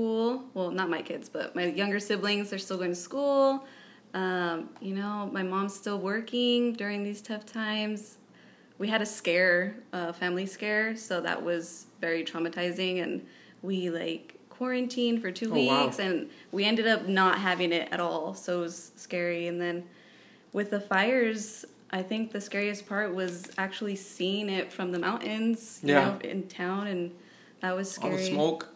school. Well, not my kids, but my younger siblings. They're still going to school. Um, you know, my mom's still working during these tough times. We had a scare, a family scare, so that was very traumatizing, and we like quarantined for two Oh, wow. weeks, and we ended up not having it at all. So it was scary. And then with the fires, I think the scariest part was actually seeing it from the mountains, you Yeah. know, in town, and that was scary. All the smoke,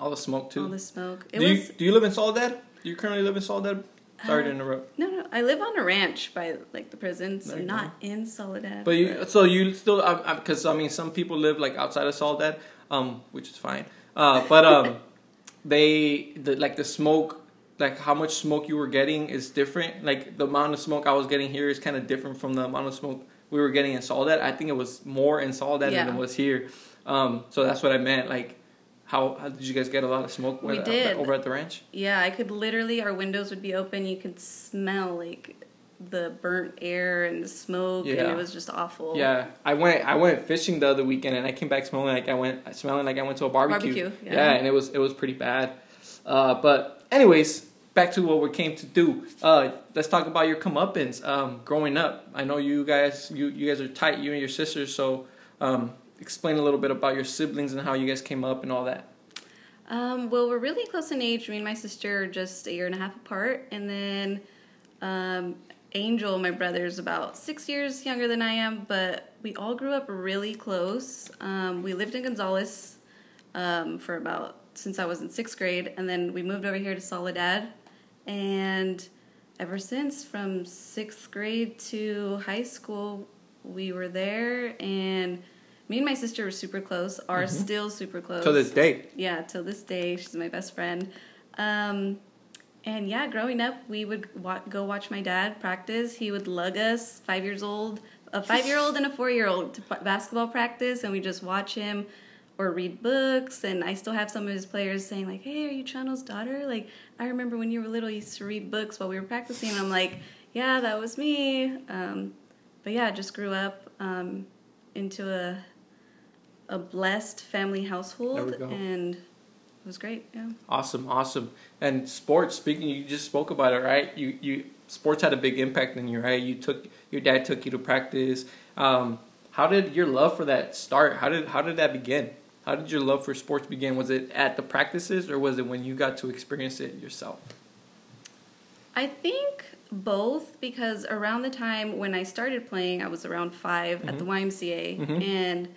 all the smoke too. All the smoke. It do was you do you live in Soledad? Do you currently live in Soledad? Sorry to Uh, interrupt. no, no. I live on a ranch by like the prison, so not in Soledad. But you, so you still, because I mean, some people live like outside of Soledad, um, which is fine. Uh, but um, they, the, like the smoke, like how much smoke you were getting is different. Like the amount of smoke I was getting here is kind of different from the amount of smoke we were getting in Soledad. I think it was more in Soledad Yeah. than it was here. Um, so that's what I meant. Like, how, how did you guys get a lot of smoke We did. over at the ranch? yeah, I could literally our windows would be open. You could smell like the burnt air and the smoke, and it was just awful. Yeah, I went. I went fishing the other weekend, and I came back smelling like I went smelling like I went to a barbecue. Barbecue, yeah. yeah. and it was it was pretty bad. Uh, but anyways, back to what we came to do. Uh, let's talk about your comeuppance. Um, growing up, I know you guys you you guys are tight, you and your sisters. So um, explain a little bit about your siblings and how you guys came up and all that. Um, well, we're really close in age. Me and my sister are just a year and a half apart, and then um, Angel, my brother, is about six years younger than I am. But we all grew up really close. Um, we lived in Gonzales um, for about since I was in sixth grade, and then we moved over here to Soledad, and ever since, from sixth grade to high school, we were there, and me and my sister were super close. Are still super close To this day, yeah, till this day, she's my best friend. Um, and yeah, growing up, we would wa- go watch my dad practice. He would lug us, five years old, a five year old and a four year old, to p- basketball practice, and we just watch him or read books. And I still have some of his players saying like, "Hey, are you Chano's daughter?" Like, I remember when you were little, you used to read books while we were practicing. I'm like, "Yeah, that was me." Um, but yeah, just grew up um, into a a blessed family household, There we go. and it was great. Yeah. awesome, awesome. And sports. Speaking, you just spoke about it, right? You you sports had a big impact on you, right? You took your dad took you to practice. Um, how did your love for that start? How did how did that begin? How did your love for sports begin? Was it at the practices or was it when you got to experience it yourself? I think both because around the time when I started playing, I was around 5 at the YMCA, Mhm. and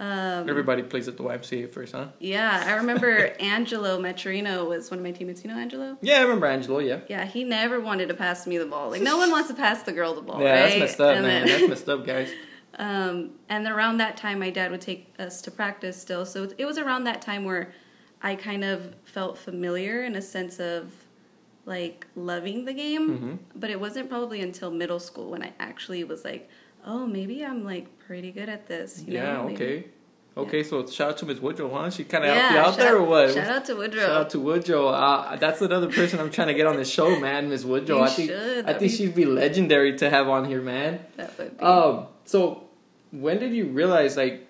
um, Everybody plays at the YMCA first, huh? yeah, I remember Angelo Maturino was one of my teammates. You know Angelo? Yeah, I remember Angelo. Yeah. Yeah, he never wanted to pass me the ball. Like no one wants to pass the girl the ball. yeah, that's messed up, And man. then- That's messed up, guys. Um, and around that time, my dad would take us to practice still. So it was around that time where I kind of felt familiar in a sense of like loving the game. Mhm. But it wasn't probably until middle school when I actually was like, oh, maybe I'm like pretty good at this. You yeah. know? Maybe- Okay. Okay. So shout out to Miss Woodrow, huh? She kind of Yeah, helped you out there, or what? Shout out to Woodrow. Shout out to Woodrow. Uh, that's another person I'm trying to get on the show, man. Miss Woodrow. You I think should. I think be- she'd be legendary to have on here, man. that would be. Um. So, when did you realize like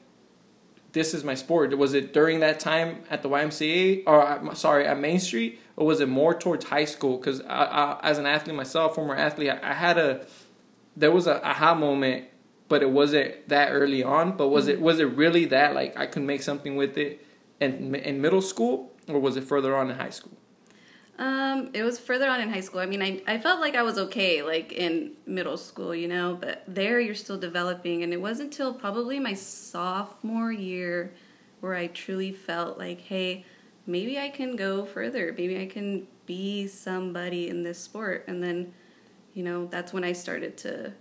this is my sport? Was it during that time at the YMCA, or uh, sorry, at Main Street, or was it more towards high school? Because as an athlete myself, former athlete, I, I had a there was a aha moment, but it wasn't that early on. But was it was it really that like I could make something with it in in middle school, or was it further on in high school? Um, it was further on in high school. I mean, I, I felt like I was okay, like in middle school, you know, but there you're still developing. And it wasn't until probably my sophomore year where I truly felt like, hey, maybe I can go further. Maybe I can be somebody in this sport. And then, you know, that's when I started to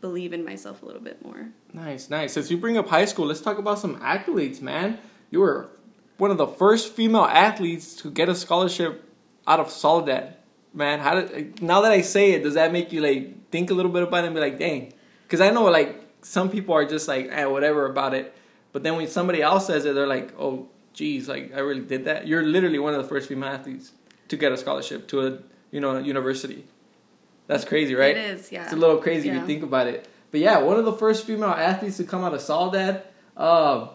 believe in myself a little bit more. Nice, nice. Since you bring up high school, let's talk about some accolades, man. You were one of the first female athletes to get a scholarship out of Soledad. Man, how did now that I say it, does that make you like think a little bit about it and be like, dang? Because I know like some people are just like, eh, whatever about it. But then when somebody else says it, they're like, oh, geez, like I really did that. You're literally one of the first female athletes to get a scholarship to a you know university. That's crazy, right? It is, yeah. It's a little crazy if you think about it. But yeah, one of the first female athletes to come out of Soledad. Uh,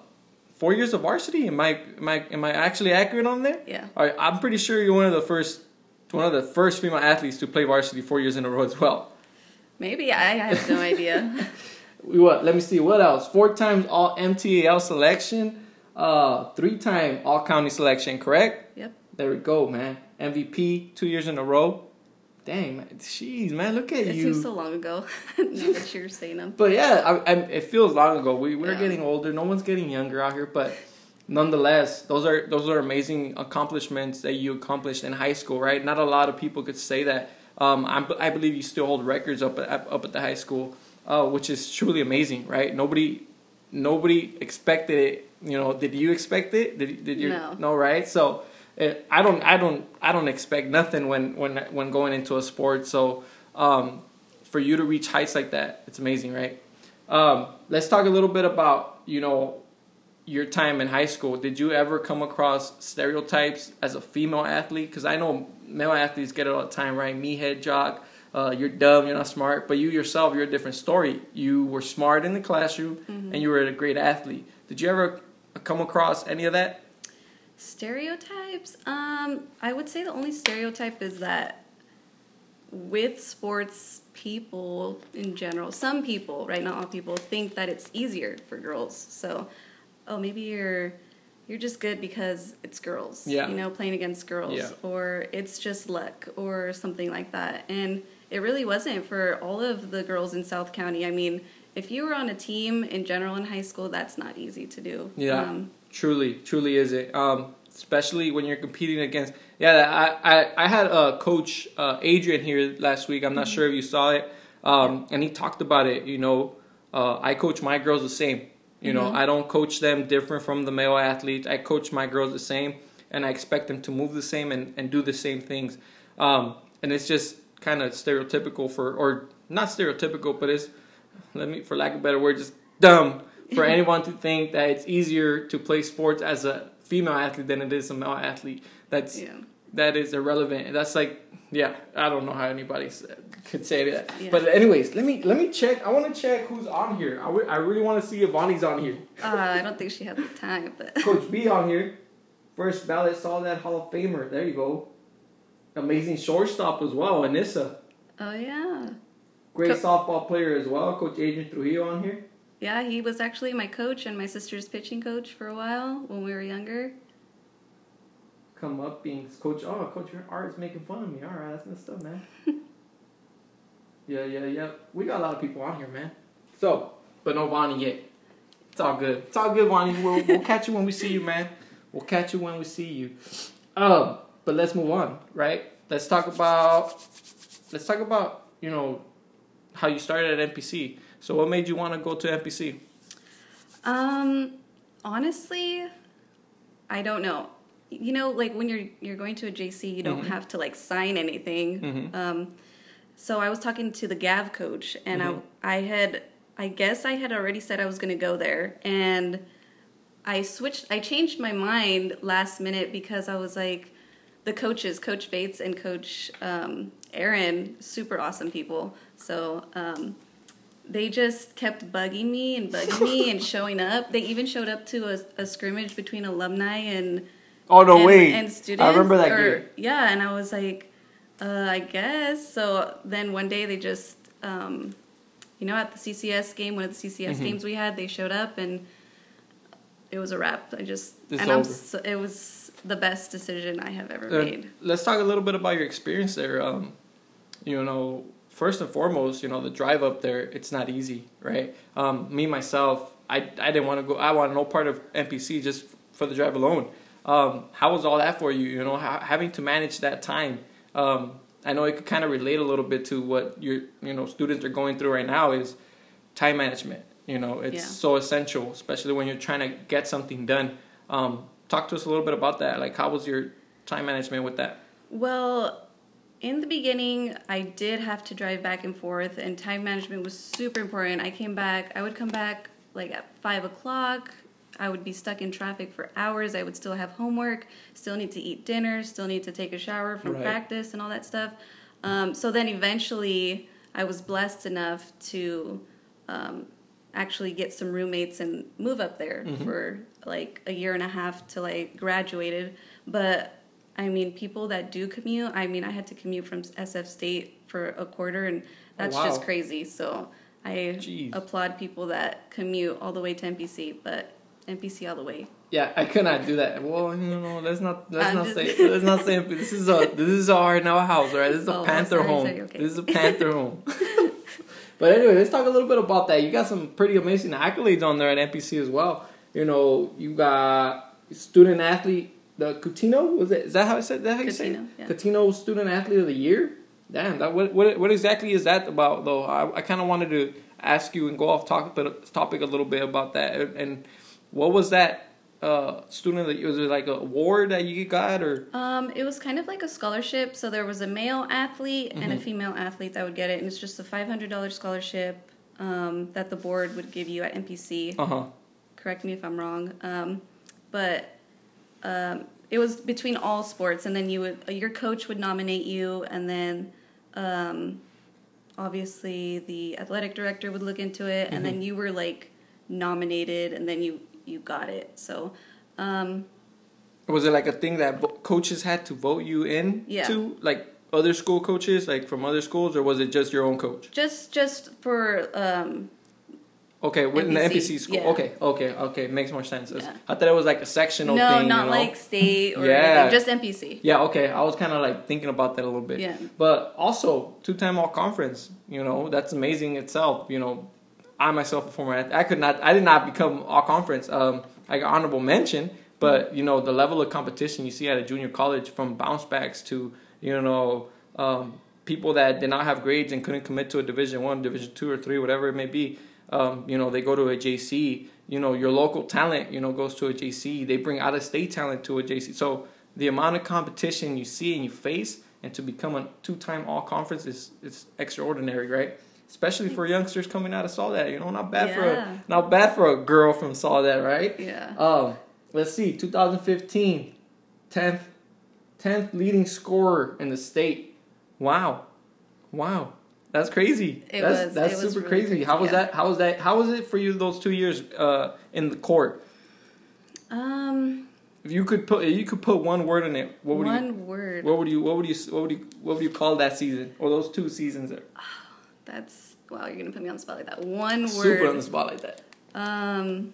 four years of varsity. Am I am I am I actually accurate on there? Yeah. All right, I'm pretty sure you're one of the first one of the first female athletes to play varsity four years in a row as well. Maybe I have no idea. What? Let me see. What else? Four times all MTAL selection. Uh, three time all county selection. Correct. Yep. There we go, man. MVP two years in a row. Dang, man. Jeez, man. Look at It you. It seems so long ago. now that you're saying them. But yeah, I, I, it feels long ago. We we're Yeah. getting older. No one's getting younger out here, but nonetheless, those are those are amazing accomplishments that you accomplished in high school, right? Not a lot of people could say that. Um, I, I believe you still hold records up at, up at the high school, uh, which is truly amazing, right? Nobody nobody expected it. You know, did you expect it? Did did you No. no right? So. Eh, I don't, I don't, I don't expect nothing when, when, when going into a sport. So, um, for you to reach heights like that, it's amazing, right? Um, let's talk a little bit about you know your time in high school. Did you ever come across stereotypes as a female athlete? Because I know male athletes get it all the time, right? Me head jock, uh, you're dumb, you're not smart. But you yourself, you're a different story. You were smart in the classroom, and you were a great athlete. Did you ever come across any of that? Stereotypes? Um, I would say the only stereotype is that with sports, people in general, some people, right, not all people, think that it's easier for girls. So, oh, maybe you're you're just good because it's girls. Yeah. You know, playing against girls, Yeah. or it's just luck, or something like that. And it really wasn't for all of the girls in South County. I mean, if you were on a team in general in high school, that's not easy to do. Yeah, Um, truly, truly is it. Um, especially when you're competing against. Yeah, I I, I had uh, Coach uh, Adrian here last week. I'm not sure if you saw it, um, and he talked about it. You know, uh, I coach my girls the same. You know, I don't coach them different from the male athletes. I coach my girls the same, and I expect them to move the same and, and do the same things. Um, and it's just kind of stereotypical for, or not stereotypical, but it's let me, for lack of a better word, just dumb for anyone to think that it's easier to play sports as a female athlete than it is a male athlete. That's yeah. that is irrelevant. That's like, yeah, I don't know how anybody could say that. Yeah. But anyways, let me let me check. I want to check who's on here. I I really want to see if Bonnie's on here. Uh, I don't think she has the time, but Coach B on here, first ballot saw that Hall of Famer. There you go. Amazing shortstop as well, Anissa. oh yeah, Great Co- softball player as well. Coach Adrian Trujillo on here. Yeah. He was actually my coach and my sister's pitching coach for a while when we were younger. come up being coach. Oh, coach Art is making fun of me. All right, that's messed up, man. yeah, yeah, yeah. We got a lot of people on here, man. So, but no Vonnie yet. It's all good. It's all good, Vonnie. We'll we'll catch you when we see you, man. We'll catch you when we see you. Um, but let's move on, right? Let's talk about let's talk about you know how you started at MPC. So, what made you want to go to MPC? Um, honestly, I don't know. You know, like when you're you're going to a JC, you don't have to like sign anything. Mhm. Um, so I was talking to the Gav coach, and Mhm. I I had I guess I had already said I was going to go there, and I switched. I changed my mind last minute because I was like, the coaches, Coach Bates and Coach um, Aaron, super awesome people. So. Um, they just kept bugging me and bugging me and showing up. They even showed up to a, a scrimmage between alumni and Oh no, and, wait! and students. I remember that or- game. Yeah, and I was like, uh, I guess. So then one day they just, um, you know, at the CCS game, one of the CCS Mhm. games we had, they showed up and it was a wrap. I just It's and I'm so, it was the best decision I have ever Uh, made. let's talk a little bit about your experience there. Um, you know, first and foremost, you know, the drive up there, it's not easy, right? Um, me myself, I, I didn't want to go. I wanted no part of MPC just for the drive alone. Um, how was all that for you? You know, how, having to manage that time. Um, I know it could kind of relate a little bit to what your you know students are going through right now is time management. You know, it's Yeah. so essential, especially when you're trying to get something done. Um, talk to us a little bit about that. Like, how was your time management with that? Well, in the beginning, I did have to drive back and forth, and time management was super important. I came back, I would come back like at five o'clock. I would be stuck in traffic for hours. I would still have homework, still need to eat dinner, still need to take a shower from Right. practice and all that stuff. Um, so then eventually, I was blessed enough to um, actually get some roommates and move up there Mm-hmm. for like a year and a half till I graduated. But I mean, people that do commute, I mean, I had to commute from SF State for a quarter, and that's wow. just crazy. So I Jeez. applaud people that commute all the way to MPC, but MPC all the way. Yeah, I could not do that. Well, no, no, let's not. Let's I'm not just- say. Let's not say. This is a. This is our now house, right? This is a Oh, Panther sorry, home. sorry, okay. This is a Panther home. but anyway, let's talk a little bit about that. You got some pretty amazing accolades on there at MPC as well. You know, you got student athlete, the Coutinho was it? Is that how I said that? How you say it? Yeah. Coutinho Student Athlete of the Year. Damn, that what what, what exactly is that about though? I, I kind of wanted to ask you and go off topic topic a little bit about that and, and what was that uh, student that was it like a award that you got or Um, it was kind of like a scholarship. So there was a male athlete and Mm-hmm. a female athlete that would get it, and it's just a five hundred dollars scholarship um, that the board would give you at MPC. uh huh Correct me if I'm wrong, um, but um, it was between all sports, and then you would your coach would nominate you, and then um, obviously the athletic director would look into it, and Mm-hmm. then you were like nominated, and then you you got it. So. Um, was it like a thing that vo- coaches had to vote you in Yeah. to like other school coaches like from other schools or was it just your own coach Just just for um okay within the MPC, school yeah. okay okay okay makes more sense Yeah. I thought it was like a sectional no, thing not you know? like state or Yeah. anything, just MPC. Yeah, okay. I was kind of like thinking about that a little bit. Yeah. But also, two time all conference, you know, that's amazing itself. You know, I myself, a former athlete, I could not, I did not become all conference. Um, I got honorable mention, but, you know, the level of competition you see at a junior college from bounce backs to, you know, um, people that did not have grades and couldn't commit to a division one, division two or three, whatever it may be. Um, you know, they go to a JC. You know, your local talent, you know, goes to a JC. They bring out of state talent to a JC. So the amount of competition you see and you face, and to become a two time all conference is is extraordinary, right? Especially for youngsters coming out of Soledad. You know, not bad for a Yeah. not bad for a girl from Soledad, right? Yeah. Um, let's see, 2015, 10th, 10th leading scorer in the state. Wow, wow, that's crazy. It that's was- that's super really crazy. How was yeah. that? How was that? How was it for you those two years uh, in the court? Um If you could put if you could put one word in it, what would one you word. what would you what would you what would you what would you call that season or those two seasons? There? That's wow, you're gonna put me on the spot like that. One word. Super on the spot like that. Um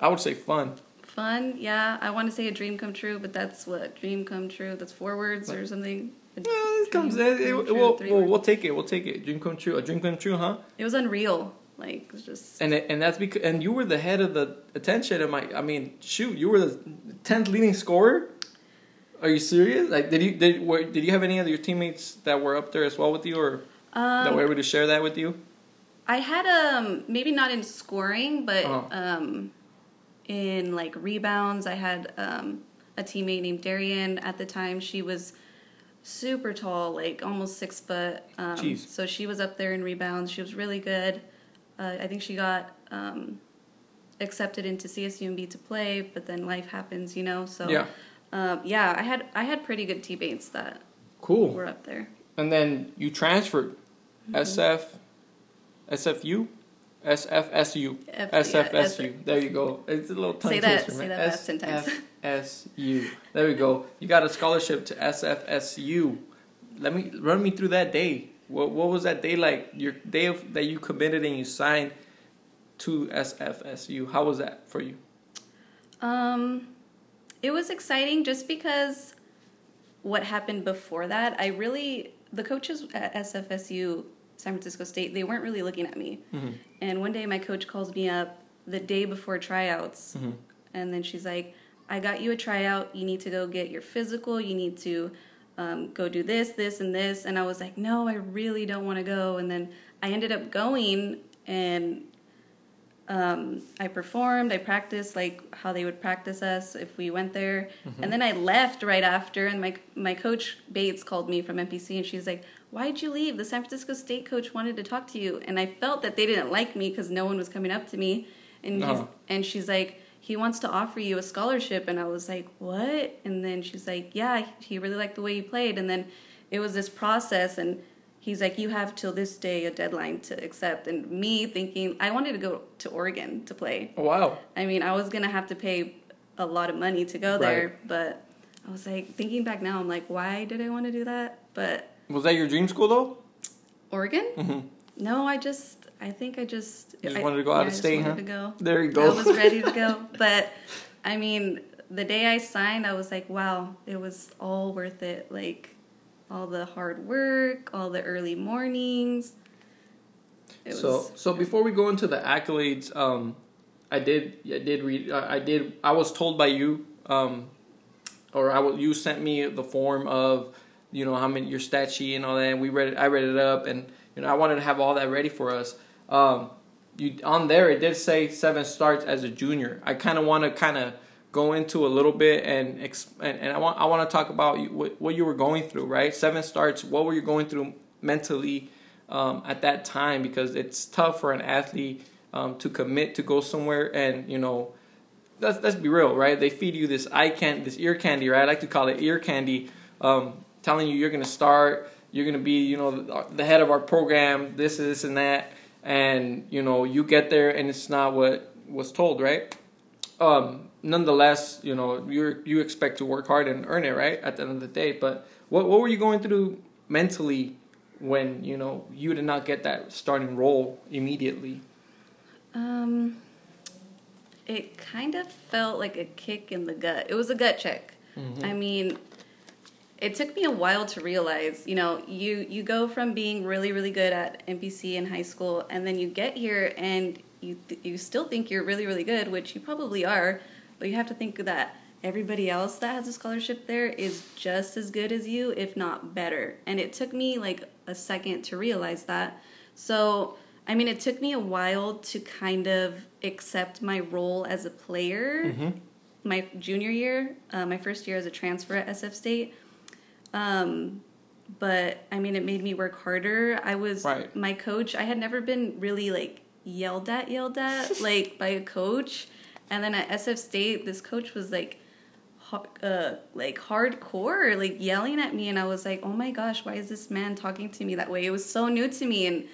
I would say fun. fun, yeah. I wanna say a dream come true, but that's what? Dream come true. That's four words or something. Yeah, it comes. dream It, it, we'll, we'll, we'll take it. We'll take it. Dream come true. A dream come true, huh? It was unreal. Like it's just And it, and that's because and you were the head of the attention. Of my, I mean, shoot, you were the tenth leading scorer. Are you serious? Like, did you did were, did you have any of your teammates that were up there as well with you, or that um, were able to share that with you? I had um maybe not in scoring, but Uh-huh. um in like rebounds. I had um a teammate named Darian at the time. She was super tall, like almost six foot. Um, so she was up there in rebounds. She was really good. Uh, I think she got um, accepted into CSUMB to play, but then life happens, you know. So Yeah. um, yeah, I had I had pretty good teammates that Cool. were up there. And then you transferred, Mm-hmm. SF, SFU, SFSU, F- SFSU. yeah, there you go. It's a little tongue Say that- twister, say man. that fast 10 times. SFSU. There we go. You got a scholarship to SFSU. Let me run me through that day. What what was that day like? Your day of, that you committed and you signed to SFSU. How was that for you? Um, it was exciting just because what happened before that. I really the coaches at SFSU San Francisco State they weren't really looking at me. Mm-hmm. And one day my coach calls me up the day before tryouts, Mm-hmm. and then she's like, "I got you a tryout. You need to go get your physical. You need to." Um, go do this, this, and this. And I was like, no, I really don't want to go. And then I ended up going, and um, I performed, I practiced like how they would practice us if we went there. And then I left right after, and my my coach Bates called me from MPC, and she's like, "Why'd you leave? The San Francisco State coach wanted to talk to you." And I felt that they didn't like me because no one was coming up to me, and Uh-huh. and she's like, "He wants to offer you a scholarship," and I was like, "What?" And then she's like, "Yeah, he really liked the way you played," and then it was this process and he's like, you have till this day a deadline to accept. And me thinking, I wanted to go to Oregon to play. Oh, wow. I mean, I was gonna have to pay a lot of money to go there, Right. but I was like thinking back now, I'm like, why did I want to do that? But Was that your dream school though? Oregon? Mm-hmm. No, I just, I think I just, You just I, wanted to go out yeah, of state, huh? To. There you go. I was ready to go, but I mean, the day I signed, I was like, wow, it was all worth it. Like all the hard work, all the early mornings. It so was, so before we go into the accolades, um, I did I did read I I did I was told by you, um, or I will, you sent me the form of you know how many your stat sheet and all that. And we read it. I read it up, and you know I wanted to have all that ready for us. Um, you on there it did say seven starts as a junior. I kind of want to kind of go into a little bit and and, and I want I want to talk about you, what, what you were going through. Right, seven starts. What were you going through mentally? um, at that time because it's tough for an athlete um, to commit to go somewhere and you know let's let's be real right they feed you this eye candy this ear candy right I like to call it ear candy um, telling you you're gonna start you're gonna be you know the, head of our program this this and that and you know you get there and it's not what was told right um, nonetheless you know you you expect to work hard and earn it right at the end of the day but what what were you going through mentally when you know you did not get that starting role immediately. Um, it kind of felt like a kick in the gut. It was a gut check. I mean, it took me a while to realize, you know, you you go from being really really good at MPC in high school and then you get here and you you still think you're really really good, which you probably are, but you have to think that everybody else that has a scholarship there is just as good as you, if not better. And it took me like a second to realize that. So, I mean, it took me a while to kind of accept my role as a player. My junior year, uh, my first year as a transfer at SF State. Um, but I mean, it made me work harder. I was Right. my coach. I had never been really like yelled at, yelled at like by a coach. And then at SF State, this coach was like, uh, like hardcore, like yelling at me, and I was like, oh my gosh, why is this man talking to me that way? It was so new to me, and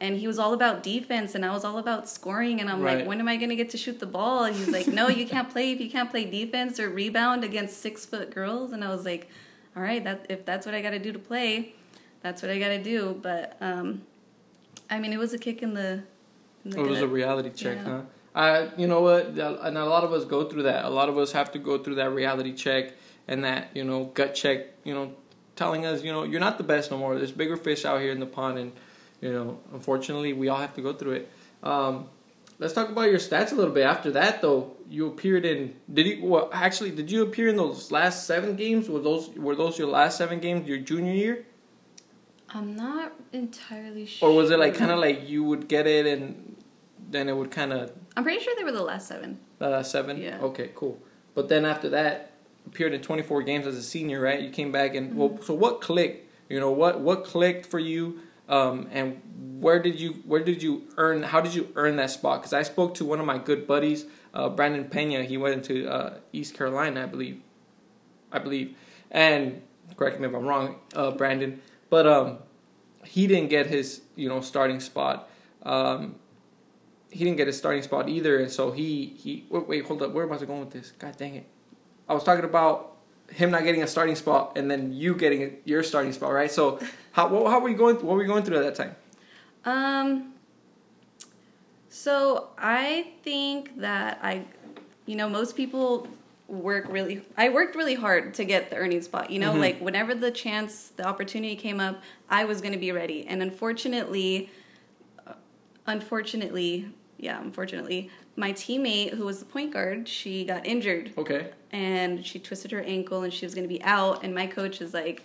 and he was all about defense, and I was all about scoring, and I'm Right. like, when am I gonna get to shoot the ball? And he's like, no, you can't play if you can't play defense or rebound against six foot girls, and I was like, all right, that if that's what I got to do to play, that's what I got to do. But um, I mean, it was a kick in the. In the It was a reality check, Yeah. huh? I, you know what, and a lot of us go through that. A lot of us have to go through that reality check and that you know gut check. You know, telling us you know you're not the best no more. There's bigger fish out here in the pond, and you know, unfortunately, we all have to go through it. Um, let's talk about your stats a little bit. After that, though, you appeared in. Did you? Well, actually, did you appear in those last seven games? Were those were those your last seven games your junior year? I'm not entirely sure. Or was it like kind of like you would get it and then it would kind of I'm pretty sure they were the last seven. uh, seven? Yeah. Okay, cool. But then after that, appeared in 24 games as a senior, right? You came back and well, so what clicked? You know what what clicked for you? Um, and where did you where did you earn? How did you earn that spot? Because I spoke to one of my good buddies, uh, Brandon Pena. He went into uh, East Carolina, I believe. I believe, and correct me if I'm wrong, uh, Brandon. But um, he didn't get his you know starting spot. Um, he didn't get his starting spot either, and so he he wait, wait hold up where was I going with this? God dang it! I was talking about him not getting a starting spot and then you getting your starting spot, right? So how what, how were you going? What were you going through at that time? Um. So I think that I, you know, most people work really. I worked really hard to get the earning spot. You know, Mhm. like whenever the chance, the opportunity came up, I was going to be ready. And unfortunately, uh, unfortunately, yeah, unfortunately, my teammate who was the point guard, she got injured Okay. and she twisted her ankle and she was going to be out. And my coach is like,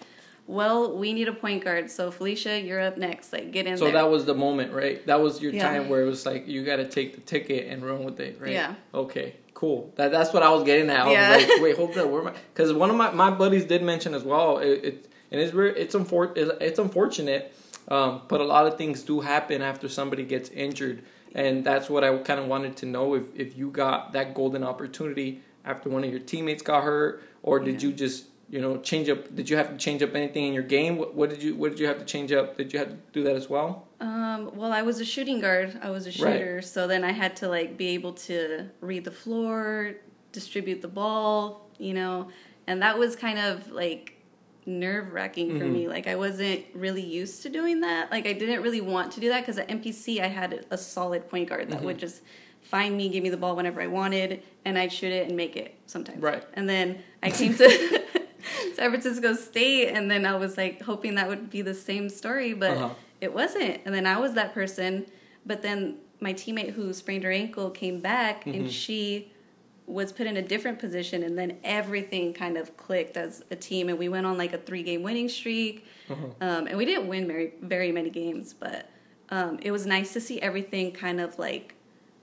"Well, we need a point guard, so Felicia, you're up next. Like, get in So there." that was the moment, right? That was your Yeah. time where it was like you got to take the ticket and run with it, right? Yeah. Okay. Cool. That that's what I was getting at. I Yeah. was like, wait, hold up, where am I? Because one of my, my buddies did mention as well. It, it and it's it's unfor- it's unfortunate, um, but a lot of things do happen after somebody gets injured, and that's what I kind of wanted to know if if you got that golden opportunity after one of your teammates got hurt, or did Yeah. you just you know change up? Did you have to change up anything in your game? What, what did you What did you have to change up? Did you have to do that as well? Um, well, I was a shooting guard. I was a shooter, right. so then I had to like be able to read the floor, distribute the ball, you know, and that was kind of like nerve wracking for mm-hmm. me. Like I wasn't really used to doing that. Like I didn't really want to do that because at MPC I had a solid point guard that mm-hmm. would just find me, give me the ball whenever I wanted, and I'd shoot it and make it sometimes. Right. And then I came to San Francisco State, and then I was like hoping that would be the same story, but uh-huh. it wasn't. And then I was that person, but then my teammate who sprained her ankle came back, mm-hmm. and she was put in a different position and then everything kind of clicked as a team and we went on like a three game winning streak uh-huh. um, and we didn't win very very many games but um, it was nice to see everything kind of like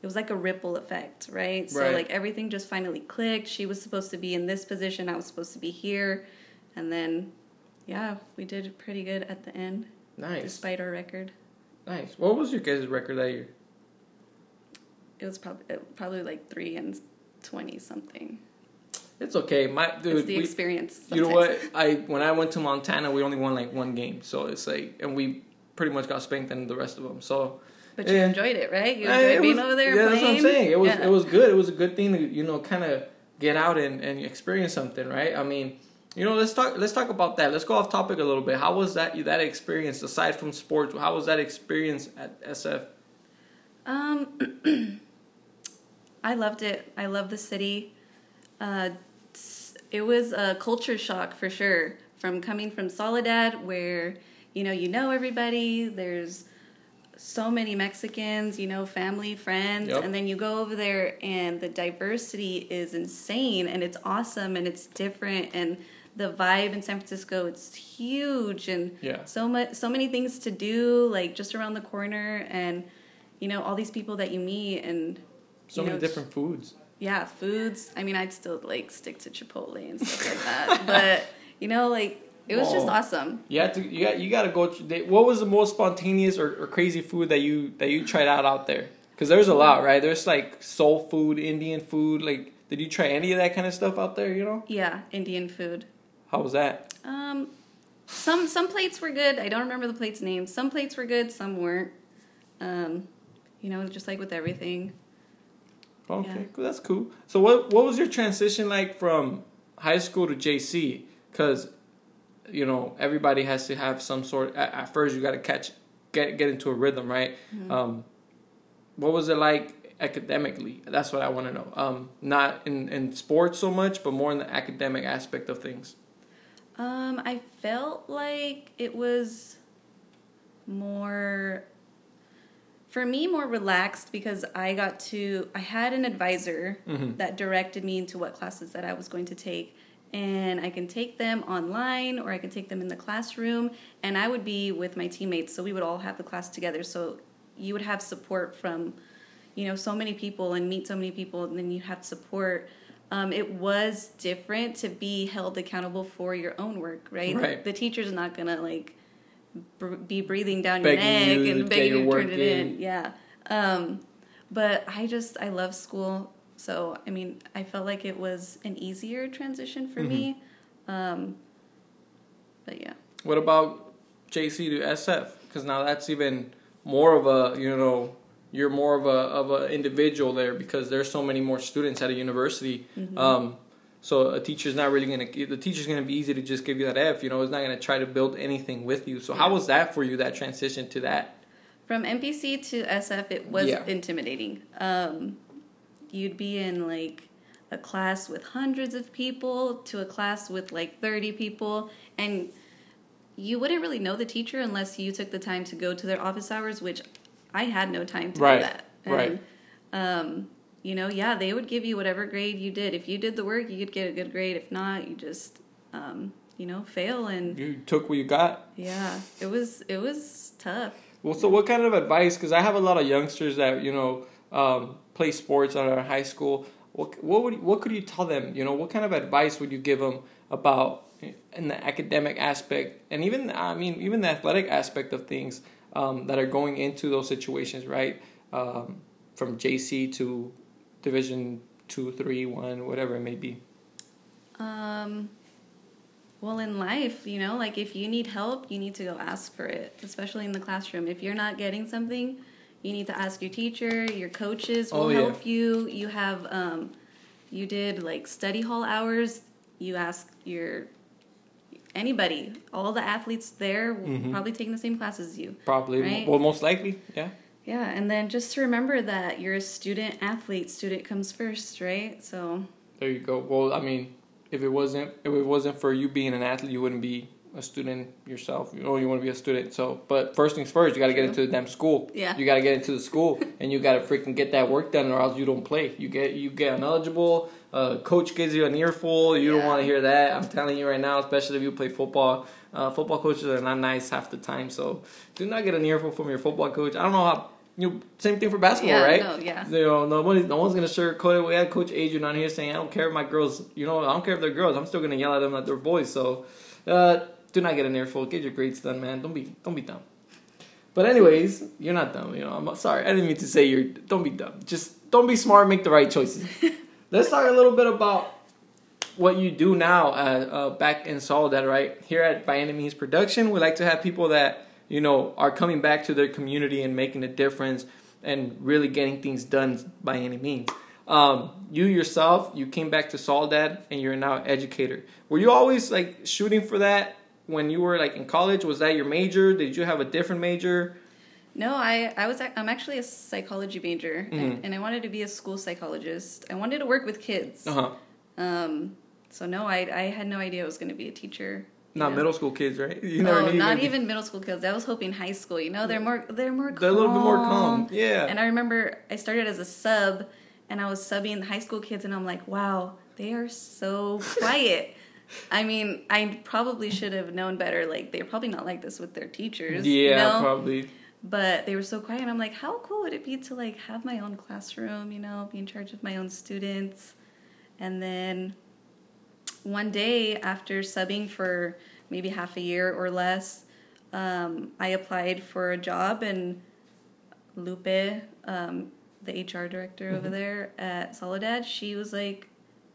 it was like a ripple effect, right? So like everything just finally clicked. She was supposed to be in this position, I was supposed to be here, and then yeah, we did pretty good at the end. Nice. Despite our record. Nice. What was your guys' record that year? It was probably probably like three and twenty something. It's okay, my dude. It's the we, experience. Sometimes. You know what? I when I went to Montana, we only won like one game, so it's like, and we pretty much got spanked in the rest of them. So but you enjoyed it, right? You enjoyed being was, over there. Yeah, playing? that's what I'm saying. It was yeah. it was good. It was a good thing to you know kind of get out and, and experience something, right? I mean, you know, let's talk let's talk about that. Let's go off topic a little bit. How was that that experience aside from sports? How was that experience at SF? Um, I loved it. I love the city. Uh, it was a culture shock for sure. From coming from Soledad, where you know you know everybody. There's so many Mexicans, you know, family, friends, yep. and then you go over there and the diversity is insane and it's awesome and it's different and the vibe in San Francisco it's huge and yeah. so much so many things to do like just around the corner and you know all these people that you meet and so many know, different foods. Yeah, foods. I mean, I'd still like stick to Chipotle and stuff like that, but you know, like it was just awesome. You had to you got you got to go. What was the most spontaneous or, or crazy food that you that you tried out out there? Because there's a lot, right? There's like soul food, Indian food. Like, did you try any of that kind of stuff out there? You know? Yeah, Indian food. How was that? Um, some some plates were good. I don't remember the plates' names. Some plates were good. Some weren't. Um, you know, just like with everything. Okay, yeah. cool. That's cool. So, what what was your transition like from high school to JC? Because you know everybody has to have some sort at, at first you got to catch get get into a rhythm right mm-hmm. um, what was it like academically that's what i want to know um, not in in sports so much but more in the academic aspect of things um, i felt like it was more for me more relaxed because i got to i had an advisor mm-hmm. that directed me into what classes that i was going to take. And I can take them online or I can take them in the classroom and I would be with my teammates. So we would all have the class together. So you would have support from you know so many people and meet so many people and then you have support. Um, it was different to be held accountable for your own work right, right. The, the teacher's not gonna like br- be breathing down your neck you and begging you to turn it in yeah um, but I just I love school so, I mean, I felt like it was an easier transition for mm-hmm. me. Um, but yeah. What about JC to SF? Because now that's even more of a, you know, you're more of a of an individual there because there's so many more students at a university. Mm-hmm. Um, so a teacher's not really gonna the teacher's gonna be easy to just give you that F. You know, it's not gonna try to build anything with you. So yeah. how was that for you? That transition to that. From MPC to SF, it was yeah. intimidating. Um, you'd be in like a class with hundreds of people to a class with like 30 people and you wouldn't really know the teacher unless you took the time to go to their office hours which i had no time to right. do that and, right um, you know yeah they would give you whatever grade you did. If you did the work you could get a good grade. If not you just um, you know fail and you took what you got. Yeah it was it was tough. Well so what kind of advice because i have a lot of youngsters that you know um, play sports at our high school, what what would what could you tell them? You know, what kind of advice would you give them about in the academic aspect and even I mean even the athletic aspect of things um, that are going into those situations, right? Um, from JC to Division two, three, one, whatever it may be. Um, Well, in life, you know, like if you need help, you need to go ask for it, especially in the classroom. If you're not getting something, you need to ask your teacher, your coaches will Oh, yeah. help you. You have, um, you did like study hall hours, you ask your, anybody, all the athletes there will Mhm. probably taking the same classes as you. Probably. Right. Well, most likely. Yeah. Yeah, and then just to remember that you're a student athlete, student comes first, right? So, There you go. Well, I mean, if it wasn't if it wasn't for you being an athlete, you wouldn't be a student yourself. You know, you want to be a student. So, but first things first, you got to get into the damn school. Yeah. You got to get into the school, and you got to freaking get that work done, or else you don't play. You get you get ineligible. Uh, coach gives you an earful. You don't want to hear that. I'm telling you right now, especially if you play football. Uh, football coaches are not nice half the time. So, do not get an earful from your football coach. I don't know how. You know, same thing for basketball, yeah, right? no, yeah. You know, nobody, no one's gonna sugarcoat it. We had Coach Adrian on here saying, "I don't care if my girls, you know, I don't care if they're girls. I'm still gonna yell at them like they're boys." So, uh, do not get an earful. Get your grades done, man. Don't be, don't be dumb. But anyways, you're not dumb. You know, I'm sorry. I didn't mean to say you're. Don't be dumb. Just don't be smart. Make the right choices. Let's talk a little bit about what you do now uh, uh, back in Soledad, right? Here at By Any Means Production, we like to have people that, you know, are coming back to their community and making a difference and really getting things done by any means. Um, you yourself, you came back to Soledad and you're now an educator. Were you always like shooting for that when you were like in college? Was that your major? Did you have a different major? No, I, I was I'm actually a psychology major, Mhm. and, and I wanted to be a school psychologist. I wanted to work with kids. Uh huh. Um, so no, I I had no idea I was going to be a teacher. Not Yeah. middle school kids, right? You No, not even middle school kids. I was hoping high school. You know, they're more they're more They're a little bit more calm. Yeah. And I remember I started as a sub, and I was subbing high school kids, and I'm like, wow, they are so quiet. I mean, I probably should have known better. Like, they're probably not like this with their teachers. yeah, you know? probably. But they were so quiet. And I'm like, how cool would it be to like have my own classroom? You know, be in charge of my own students. And then one day after subbing for maybe half a year or less, um, I applied for a job and Lupe, um, the HR director over Mhm. there at Soledad, she was like,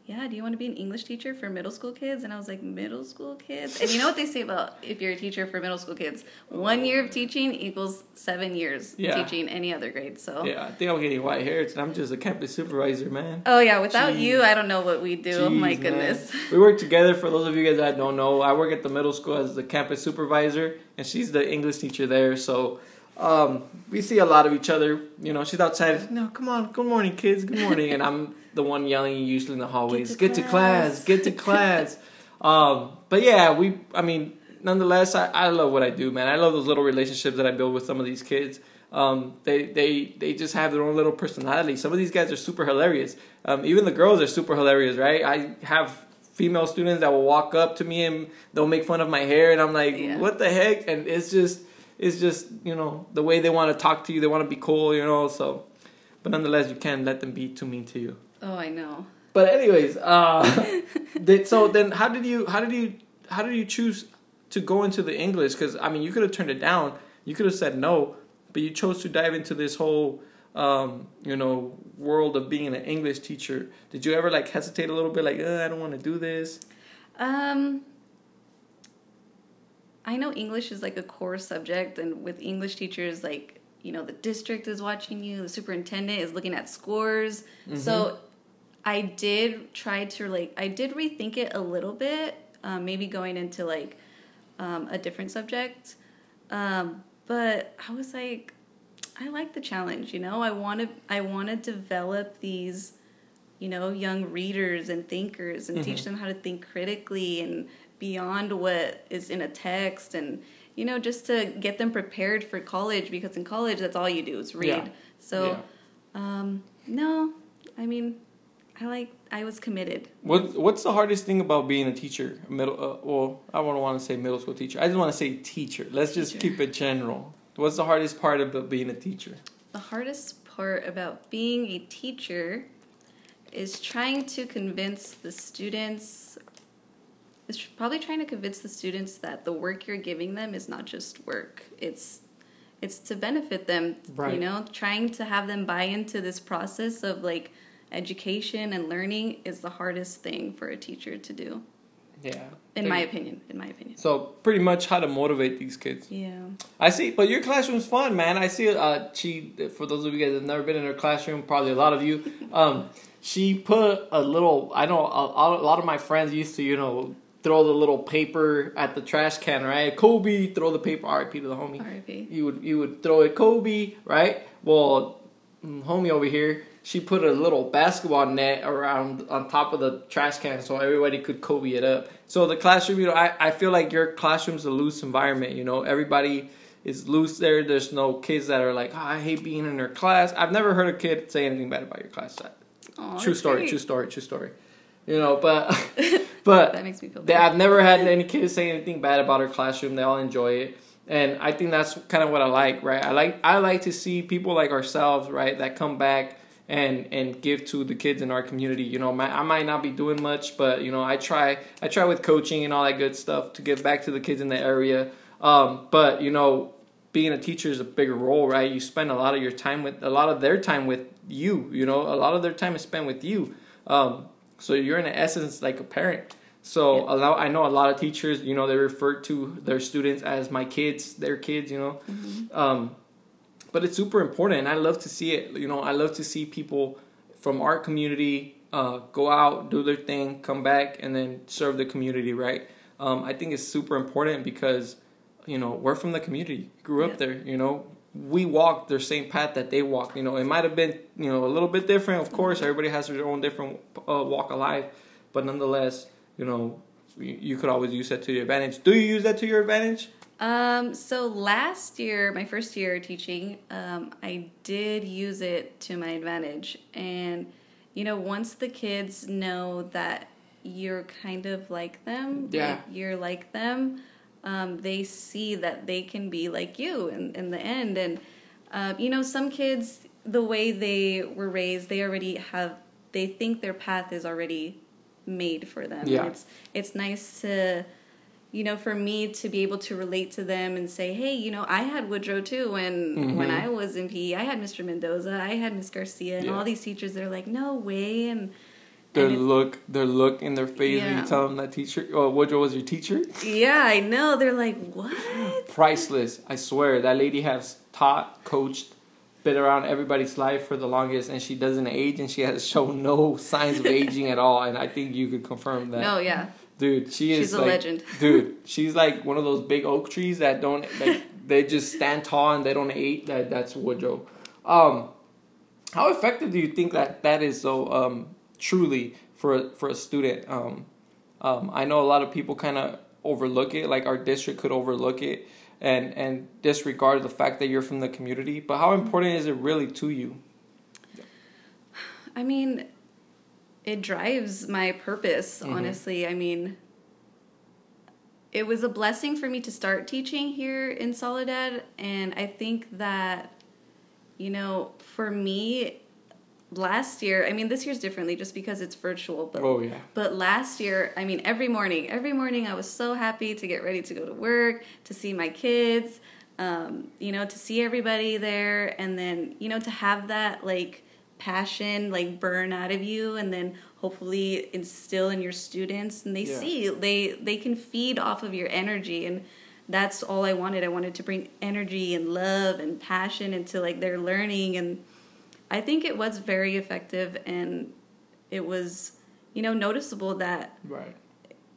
"Yeah, do you want to be an English teacher for middle school kids?" And I was like, "Middle school kids?" And you know what they say about if you're a teacher for middle school kids? One year of teaching equals seven years Yeah. teaching any other grade. So. Yeah, I think I'm getting white hairs and I'm just a campus supervisor, man. Oh yeah, without Jeez. you, I don't know what we'd do. oh Jeez, my man. goodness. We work together. For those of you guys that don't know, I work at the middle school as the campus supervisor, and she's the English teacher there. So um, we see a lot of each other. You know, she's outside. No, come on, good morning, kids. Good morning, and I'm the one yelling usually in the hallways. to Get to class. class." Get to class. um, but yeah, we. I mean, nonetheless, I, I love what I do, man. I love those little relationships that I build with some of these kids. Um, they they they just have their own little personality. Some of these guys are super hilarious. Um, even the girls are super hilarious, right? I have female students that will walk up to me and they'll make fun of my hair, and I'm like, Yeah. what the heck? And it's just it's just you know the way they want to talk to you. They want to be cool, you know. So, but nonetheless, you can't let them be too mean to you. Oh, I know. But anyways, uh, so then how did you how did you how did you choose to go into the English? Because I mean, you could have turned it down. You could have said no, but you chose to dive into this whole um, you know world of being an English teacher. Did you ever like hesitate a little bit, like I don't want to do this? Um, I know English is like a core subject, and with English teachers, like you know, the district is watching you, the superintendent is looking at scores. So, I did try to like, I did rethink it a little bit, um, maybe going into like um, a different subject. Um, but I was like, I like the challenge. You know, I want to, I want to develop these you know, young readers and thinkers and teach them how to think critically and beyond what is in a text and you know, just to get them prepared for college because in college that's all you do is read. Yeah. So Yeah. um no, I mean I like I was committed. What What's the hardest thing about being a teacher? A Middle, uh, well, I don't want to say middle school teacher. I just want to say teacher. Let's just Teacher. keep it general. What's the hardest part about being a teacher? The hardest part about being a teacher is trying to convince the students is probably trying to convince the students that the work you're giving them is not just work. It's it's to benefit them, Right. you know, trying to have them buy into this process of like education and learning is the hardest thing for a teacher to do. Yeah. In my opinion. In my opinion. So pretty much how to motivate these kids. Yeah. I see, but your classroom's fun, man. I see. Uh, she for those of you guys that have never been in her classroom, probably a lot of you. Um, she put a little. I know a, a lot of my friends used to, you know, throw the little paper at the trash can, right? Kobe, throw the paper. R.I.P. to the homie. R.I.P. You would you would throw it Kobe, right? Well, mm, homie over here, she put a little basketball net around on top of the trash can so everybody could Kobe it up. So the classroom, you know, I, I feel like your classroom's a loose environment. You know, everybody is loose there. There's no kids that are like, oh, I hate being in their class. I've never heard a kid say anything bad about your class. Aw, true story, great. true story, true story. You know, but but That makes me feel they. I've never had any kids say anything bad about our classroom. They all enjoy it, and I think that's kind of what I like, right? I like I like to see people like ourselves, right, that come back and and give to the kids in our community. You know, my, I might not be doing much, but you know, I try I try with coaching and all that good stuff to give back to the kids in the area. Um, but you know, being a teacher is a bigger role, right? You spend a lot of your time with a lot of their time with you. You know, a lot of their time is spent with you. Um, so you're in essence like a parent. So Yeah. a lot, I know a lot of teachers, you know, they refer to their students as my kids, their kids, you know. Um, but it's super important, and I love to see it. You know, I love to see people from our community uh, go out, do their thing, come back, and then serve the community. Right? Um, I think it's super important because you know we're from the community, grew up Yeah. there. You know, we walked their same path that they walked. You know, it might have been you know a little bit different. Of course, everybody has their own different uh, walk of life, but nonetheless, you know, you, you could always use that to your advantage. Do you use that to your advantage? Um, so last year, my first year teaching, um, I did use it to my advantage. And, you know, once the kids know that you're kind of like them, Yeah. like you're like them, um, they see that they can be like you in, in the end. And, uh, you know, some kids, the way they were raised, they already have, they think their path is already made for them. Yeah. It's, it's nice to, you know, for me to be able to relate to them and say, hey, you know, I had Woodrow too when when mm-hmm. I was in PE. I had Mr. Mendoza, I had Miss Garcia, and Yeah. all these teachers. They're like, no way, and Their and look, their look in their face when you tell them that teacher, oh, Woodrow was your teacher. yeah, I know. They're like, what? Priceless, I swear. That lady has taught, coached, been around everybody's life for the longest, and she doesn't age, and she has shown no signs of aging at all. And I think you could confirm that. No, yeah, dude, she is She's a like, legend. dude, she's like one of those big oak trees that don't like they just stand tall and they don't age. That that's Woodrow. Um, how effective do you think that that is? So um, truly for a, for a student. Um, um, I know a lot of people kind of overlook it, like our district could overlook it and and disregard the fact that you're from the community. But how important is it really to you? I mean, it drives my purpose, Mhm. honestly. I mean, it was a blessing for me to start teaching here in Soledad, and I think that, you know, for me, last year, I mean, this year's differently just because it's virtual, but Oh yeah, but last year, I mean, every morning, every morning, I was so happy to get ready to go to work, to see my kids, um, you know, to see everybody there, and then, you know, to have that like passion like burn out of you, and then hopefully instill in your students, and they Yeah. see they they can feed off of your energy, and that's all I wanted. I wanted to bring energy and love and passion into like their learning, and I think it was very effective, and it was you know noticeable that right.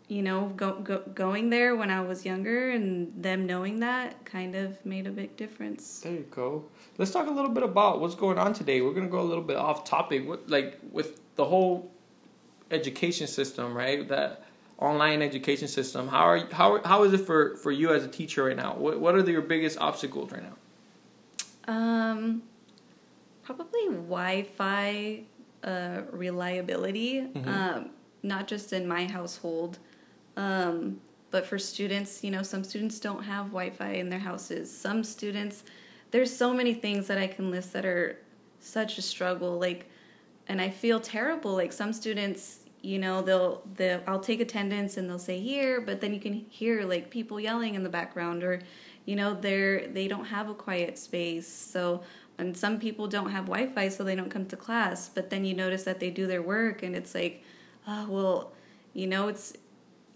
You know go, go, going there when i was younger and them knowing that kind of made a big difference There you go. Let's talk a little bit about what's going on today. We're gonna go a little bit off topic. What like with the whole education system, right? That online education system. How are how how is it for for you as a teacher right now? What what are your biggest obstacles right now? um probably wi-fi uh, reliability Mhm. um, not just in my household um, but for students you know some students don't have wi-fi in their houses. Some students there's so many things that i can list that are such a struggle like and i feel terrible. Like some students you know they'll they'll i'll take attendance and they'll say here but then you can hear like people yelling in the background or you know they're they don't have a quiet space. So and some people don't have wi-fi so they don't come to class but then you notice that they do their work and it's like oh well you know it's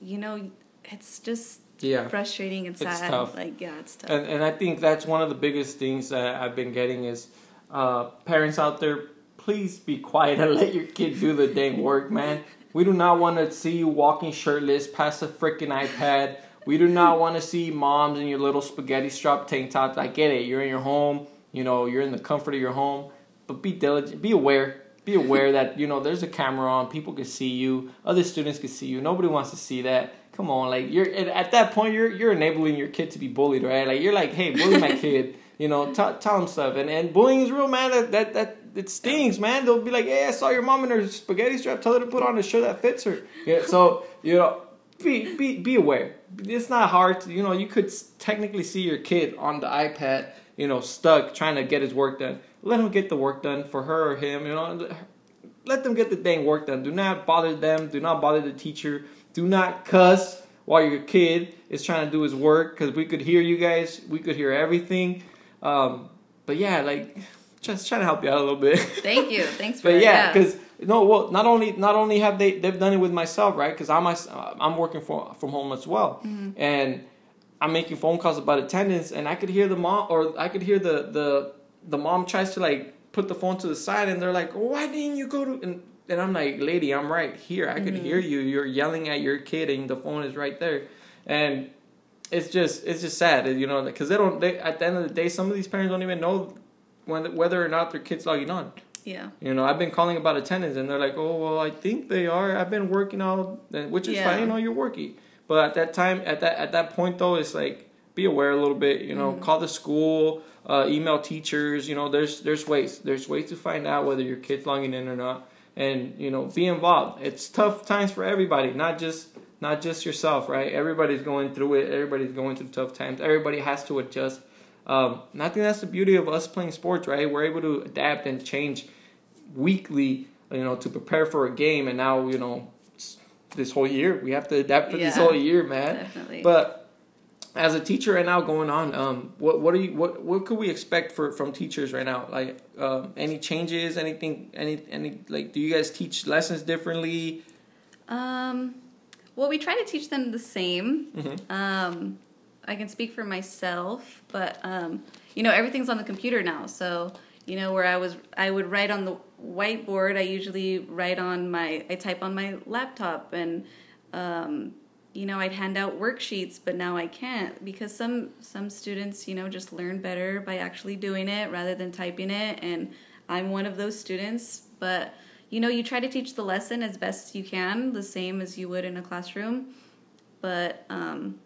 you know, it's just Yeah. frustrating and It's sad. tough. Like yeah, it's tough. And and I think that's one of the biggest things that I've been getting is uh, parents out there, please be quiet and let your kid do the dang work, man. We do not want to see you walking shirtless past a freaking iPad. We do not want to see moms in your little spaghetti strap tank tops. I get it. You're in your home. You know, you're in the comfort of your home. But be diligent. Be aware. Be aware that, you know, there's a camera on. People can see you. Other students can see you. Nobody wants to see that. Come on, like you're at at that point, you're you're enabling your kid to be bullied, right? Like you're like, hey, bully my kid, you know, t- tell him stuff, and and bullying is real, man. That that that it stings, man. They'll be like, hey, I saw your mom in her spaghetti strap. Tell her to put on a shirt that fits her. Yeah, so you know, be be be aware. It's not hard. To, you know, you could technically see your kid on the iPad, you know, stuck trying to get his work done. Let him get the work done for her or him. You know, let them get the dang work done. Do not bother them. Do not bother the teacher. Do not cuss while your kid is trying to do his work because we could hear you guys. We could hear everything. Um, but yeah, like just trying to help you out a little bit. Thank you. Thanks for but yeah, yeah. because no, well, not only not only have they they've done it with myself, right? Because I'm I'm working from from home as well, and I'm making phone calls about attendance, and I could hear the mom or I could hear the the the mom tries to like put the phone to the side, and they're like, "Why didn't you go to?" And, and I'm like, "Lady, I'm right here. I could mm-hmm. hear you. You're yelling at your kid, and the phone is right there." And it's just it's just sad, you know, because they don't. They, at the end of the day, some of these parents don't even know when whether or not their kids logging on. yeah. You know, I've been calling about attendance, and they're like, "Oh, well, I think they are. I've been working all, which is Yeah. fine. You know, you're working." But at that time, at that at that point, though, it's like be aware a little bit. You know, call the school, uh, email teachers. You know, there's there's ways there's ways to find out whether your kid's logging in or not, and you know, be involved. It's tough times for everybody, not just not just yourself, right? Everybody's going through it. Everybody's going through tough times. Everybody has to adjust. Um, and I think that's the beauty of us playing sports, right? We're able to adapt and change weekly, you know, to prepare for a game. And now, you know, this whole year we have to adapt for this whole year, man. Definitely. But as a teacher right now, going on, um, what what are you what what could we expect for from teachers right now? Like, um, any changes? Anything? Any any like? Do you guys teach lessons differently? Um, well, we try to teach them the same. Mhm. Um, I can speak for myself, but um, you know everything's on the computer now. So you know where I was, I would write on the whiteboard. I usually write on my, I type on my laptop, and um, you know I'd hand out worksheets, but now I can't because some some students you know just learn better by actually doing it rather than typing it, and I'm one of those students, but you know you try to teach the lesson as best you can the same as you would in a classroom. But um,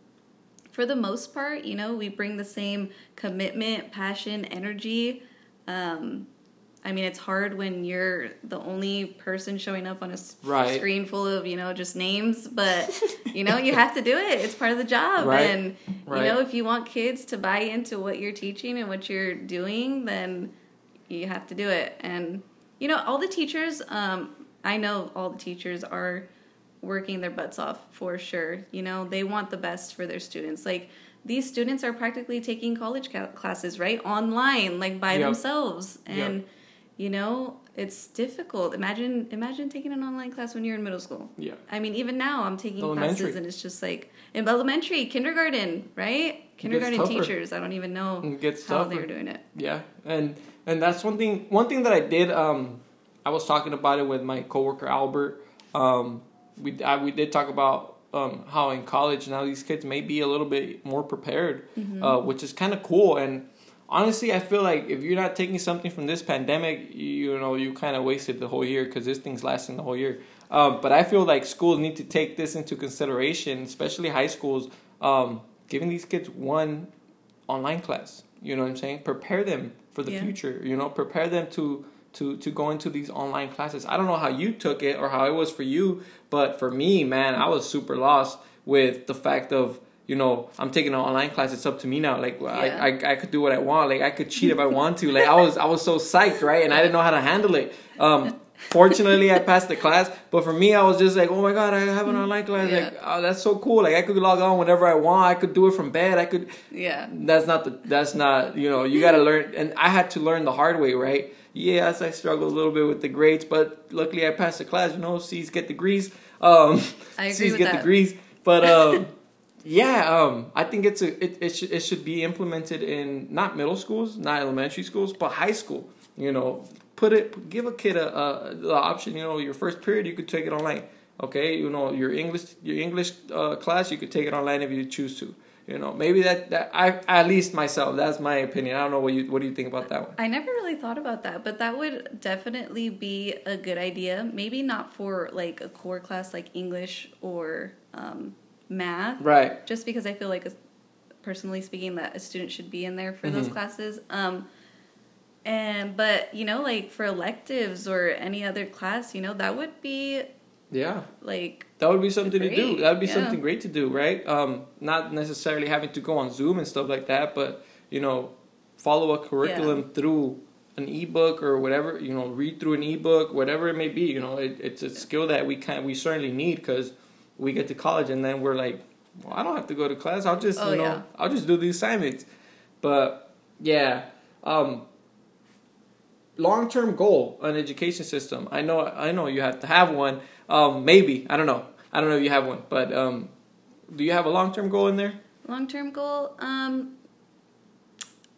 for the most part you know we bring the same commitment passion energy um, i mean it's hard when you're the only person showing up on a Right. screen full of you know just names but you know you have to do it it's part of the job Right. and Right. you know if you want kids to buy into what you're teaching and what you're doing then you have to do it and you know all the teachers um, i know all the teachers are working their butts off for sure you know they want the best for their students like these students are practically taking college ca- classes right online like by Yep. themselves Yep. You know it's difficult imagine imagine taking an online class when you're in middle school Yeah. i mean even now i'm taking Elementary. classes and it's just like in elementary kindergarten right kindergarten teachers i don't even know how they're doing it Yeah, and and that's one thing. One thing that I did. Um, I was talking about it with my coworker Albert. Um, we I, we did talk about um, how in college now these kids may be a little bit more prepared, uh, which is kind of cool. And honestly, I feel like if you're not taking something from this pandemic, you, know, you kind of wasted the whole year because this thing's lasting the whole year. Um, but I feel like schools need to take this into consideration, especially high schools, um, giving these kids one online class. You know what I'm saying? Prepare them for the Yeah. future. You know, prepare them to to to go into these online classes. I don't know how you took it or how it was for you, but for me, man, I was super lost with the fact of you know I'm taking an online class. It's up to me now. Like Yeah. I, I I could do what I want. Like I could cheat if I want to. Like I was I was so psyched, right? And I didn't know how to handle it. Um, fortunately, I passed the class. But for me, I was just like, oh my god, I have an online class. Yeah. Like oh, that's so cool. Like I could log on whenever I want. I could do it from bed. I could yeah that's not the that's not you know you got to learn and i had to learn the hard way right yes i struggled a little bit with the grades but luckily i passed the class you know c's get degrees um I agree c's get that. degrees but um, yeah, um, I think it's a it it should it should be implemented in not middle schools, not elementary schools, but high school. You know, put it give a kid a, a the option. You know, your first period you could take it online. Okay, you know your English your English uh, class you could take it online if you choose to. You know, maybe that, that I at least myself that's my opinion. I don't know what you what do you think about that one. I never really thought about that, but that would definitely be a good idea. Maybe not for like a core class like English or um, math, Right. just because I feel like, personally speaking, that a student should be in there for those Mhm. classes. Um, and but you know, like for electives or any other class, you know, that would be Yeah. like That would be something to do. That would be yeah. something great to do, right? Um, not necessarily having to go on Zoom and stuff like that, but you know, follow a curriculum through an ebook or whatever. You know, read through an ebook, whatever it may be. You know, it, it's a skill that we can we certainly need because we get to college and then we're like, well, I don't have to go to class. I'll just Oh, you know, yeah. I'll just do the assignments. But yeah, um, long term goal an education system. I know I know you have to have one. Um, maybe I don't know. I don't know if you have one, but um, do you have a long term goal in there? long term goal. Um,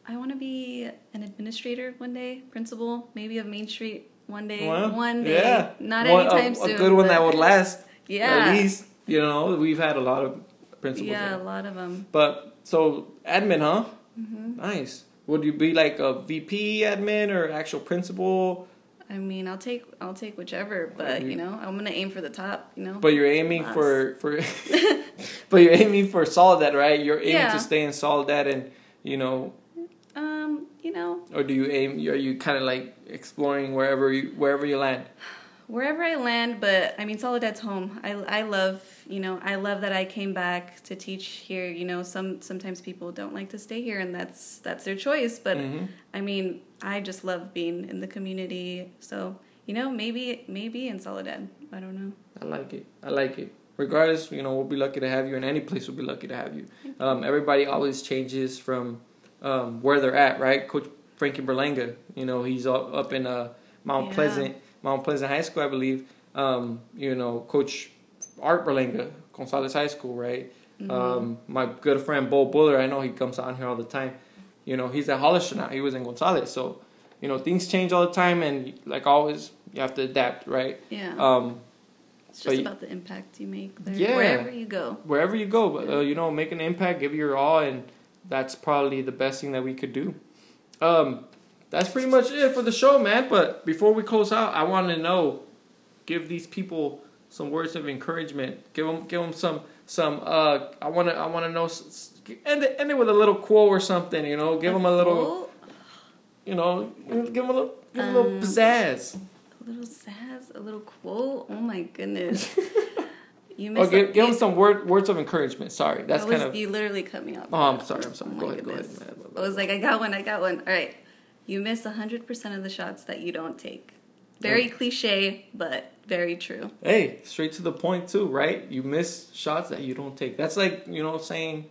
I want to be an administrator one day, principal, maybe of Main Street one day. Well, one day, yeah. not One- anytime a, soon. A good one that would last. Yeah, At least you know we've had a lot of principals. yeah, there. a lot of them. But so admin, huh? hmm Nice. Would you be like a VP admin or actual principal? I mean, I'll take I'll take whichever, but you know, I'm gonna aim for the top. You know. But you're aiming for for, but you're aiming for Soledad, right? You're aiming Yeah. to stay in Soledad, and you know, um, you know, or do you aim? Are you kind of like exploring wherever you wherever you land? Wherever I land, but I mean, Soledad's home. I I love you know I love that I came back to teach here. You know, some sometimes people don't like to stay here, and that's that's their choice. But Mhm. I mean, I just love being in the community. So you know, maybe maybe in Soledad. I don't know. I like it. I like it. Regardless, you know, we'll be lucky to have you, and any place will be lucky to have you. Um, everybody always changes from um, where they're at, right? Coach Frankie Berlanga, you know, he's up, up in uh, Mount Yeah. Pleasant, Mount Pleasant High School, I believe. Um, you know, Coach Art Berlanga, Gonzales High School, right? Mm-hmm. Um, my good friend Bo Buller, I know he comes on here all the time. You know, he's at Hollister now. He was in Gonzales, so you know things change all the time, and like always, you have to adapt, right? Yeah, Um, it's just about the impact you make there, Yeah. wherever you go. wherever you go, but, uh, you know, make an impact, give your all, and that's probably the best thing that we could do. Um, that's pretty much it for the show, man. But before we close out, I want to know, give these people some words of encouragement. Give them, give them some, some. Uh, I want to, I want to know. End it, end it with a little quote or something. You know, give them a little, you know, give them a little, give 'em a little Um, pizzazz. a little sass, a little quote. Oh my goodness. You Or missed. give, give them some word, words of encouragement. Sorry, that's that was- kind of. You literally cut me off. Oh, I'm sorry. I'm sorry. Oh go ahead. Go ahead. man. I was like, I got one. I got one. All right. You miss 100% of the shots that you don't take. Very cliche, but very true. Hey, straight to the point too, right? You miss shots that you don't take. That's like you know saying,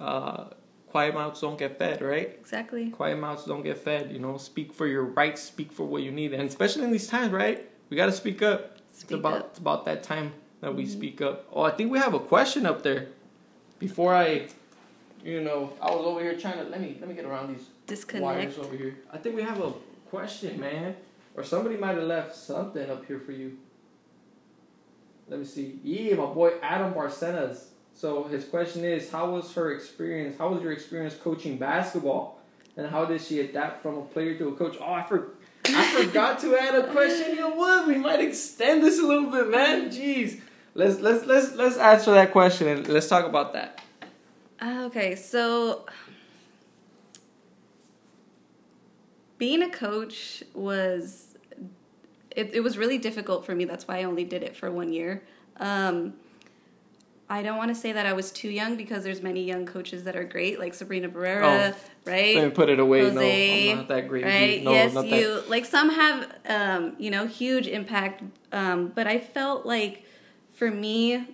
uh, quiet mouths don't get fed, right? Exactly. Quiet mouths don't get fed. You know, speak for your rights, speak for what you need, and especially in these times, right? We got to speak up. it's Speak about up. it's about that time that we Mhm. speak up. Oh, I think we have a question up there. Before I, you know, I was over here trying to let me let me get around these Disconnect. wires over here. I think we have a question, man. Or somebody might have left something up here for you. Let me see. Yeah, my boy Adam Barcenas. So his question is, how was her experience? How was your experience coaching basketball? And how did she adapt from a player to a coach? Oh, I for, I forgot to add a question. You know what? We might extend this a little bit, man. Jeez. Let's let's let's let's answer that question and let's talk about that. Ah, Okay, so being a coach was it, it was really difficult for me. That's why I only did it for one year. Um, I don't want to say that I was too young because there's many young coaches that are great, like Sabrina Barrera, right? Let me put it away. Jose, no, I'm not that great. right? No, yes, not that. like some have um, you know huge impact, um, but I felt like for me,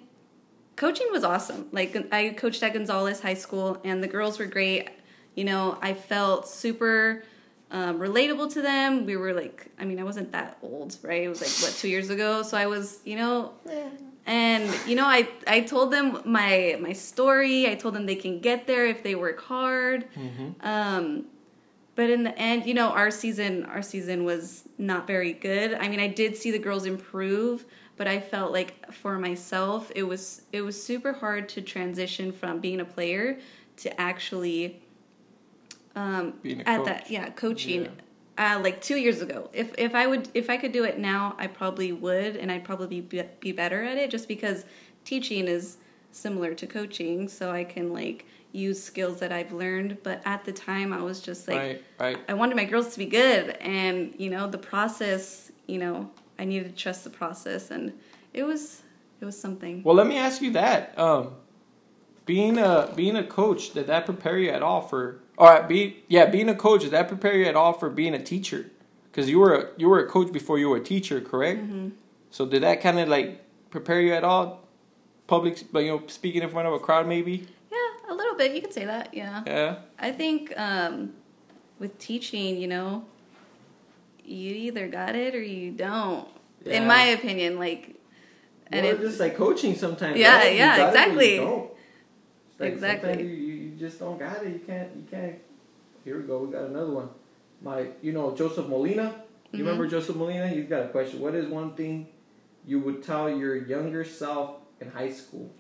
coaching was awesome. Like I coached at Gonzales High School, and the girls were great. You know, I felt super um, relatable to them. We were like, I mean, I wasn't that old, right? It was like what two years ago, so I was, you know, yeah. and you know, I I told them my my story. I told them they can get there if they work hard. Mm-hmm. Um, but in the end, you know, our season our season was not very good. I mean, I did see the girls improve, but I felt like for myself, it was it was super hard to transition from being a player to actually um, Being a at coach. that yeah coaching. Yeah. Uh, like two years ago, if if I would if I could do it now, I probably would, and I'd probably be, be better at it. Just because teaching is similar to coaching, so I can like use skills that I've learned. But at the time, I was just like, right, right. I wanted my girls to be good, and you know the process. You know, I needed to trust the process, and it was it was something. Well, let me ask you that. Um, being a being a coach, did that prepare you at all for? All right, be yeah, being a coach, did that prepare you at all for being a teacher? Because you were a, you were a coach before you were a teacher, correct? Mm-hmm. So did that kind of like prepare you at all? Public, but you know, speaking in front of a crowd, maybe. Yeah, a little bit. You could say that. Yeah. Yeah. I think um, with teaching, you know, you either got it or you don't. Yeah. In my opinion, like, and well, it, just like coaching sometimes. Yeah, right? You yeah, got it, but exactly. you don't. Like Exactly. Just don't got it. You can't. You can't. Here we go. We got another one. My, you know, Joseph Molina. You Mhm. remember Joseph Molina? He's got a question. What is one thing you would tell your younger self in high school?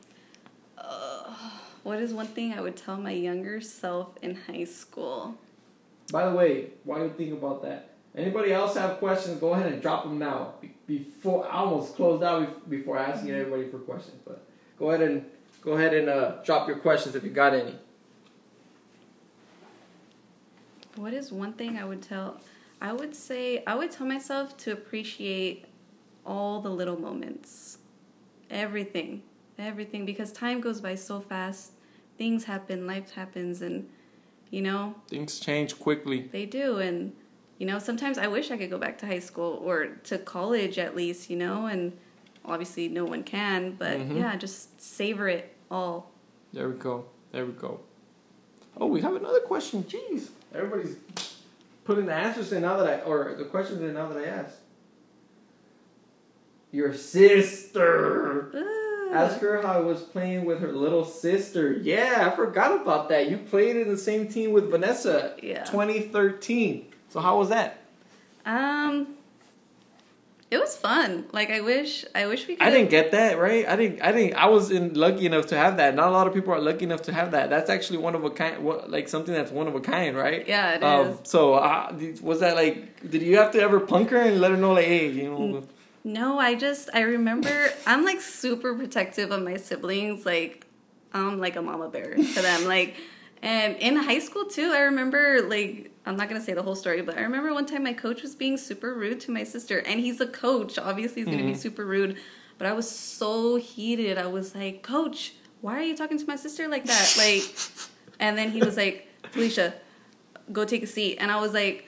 uh, what is one thing I would tell my younger self in high school? By the way, while you think about that, anybody else have questions? Go ahead and drop them now. Before I almost closed out before asking everybody for questions, but go ahead and go ahead and uh, drop your questions if you got any. What is one thing I would tell? I would say I would tell myself to appreciate all the little moments. Everything. Everything because time goes by so fast. Things happen, life happens and you know, Things change quickly. they do and you know, sometimes I wish I could go back to high school or to college at least, you know, and obviously no one can, but Mhm. yeah, just savor it all. There we go. There we go. Oh, we have another question. Jeez, everybody's putting the answers in now that I or the questions in now that I asked. Your sister. Ooh. Ask her how I was playing with her little sister. Yeah, I forgot about that. You played in the same team with Vanessa. Yeah. 2013. So how was that? Um it was fun. Like I wish I wish we could I didn't get that right. I didn't. I didn't. I was in lucky enough to have that. Not a lot of people are lucky enough to have that. That's actually one of a kind. What, like something that's one of a kind, right? Yeah, it um, is. So uh, was that like? Did you have to ever punk her and let her know like, hey, you know? No, I just I remember I'm like super protective of my siblings. Like I'm like a mama bear to them. Like and in high school too, I remember like I'm not gonna say the whole story, but I remember one time my coach was being super rude to my sister, and he's a coach. Obviously, he's gonna be mm-hmm. super rude. But I was so heated. I was like, Coach, why are you talking to my sister like that? Like, and then he was like, Felicia, go take a seat. And I was like,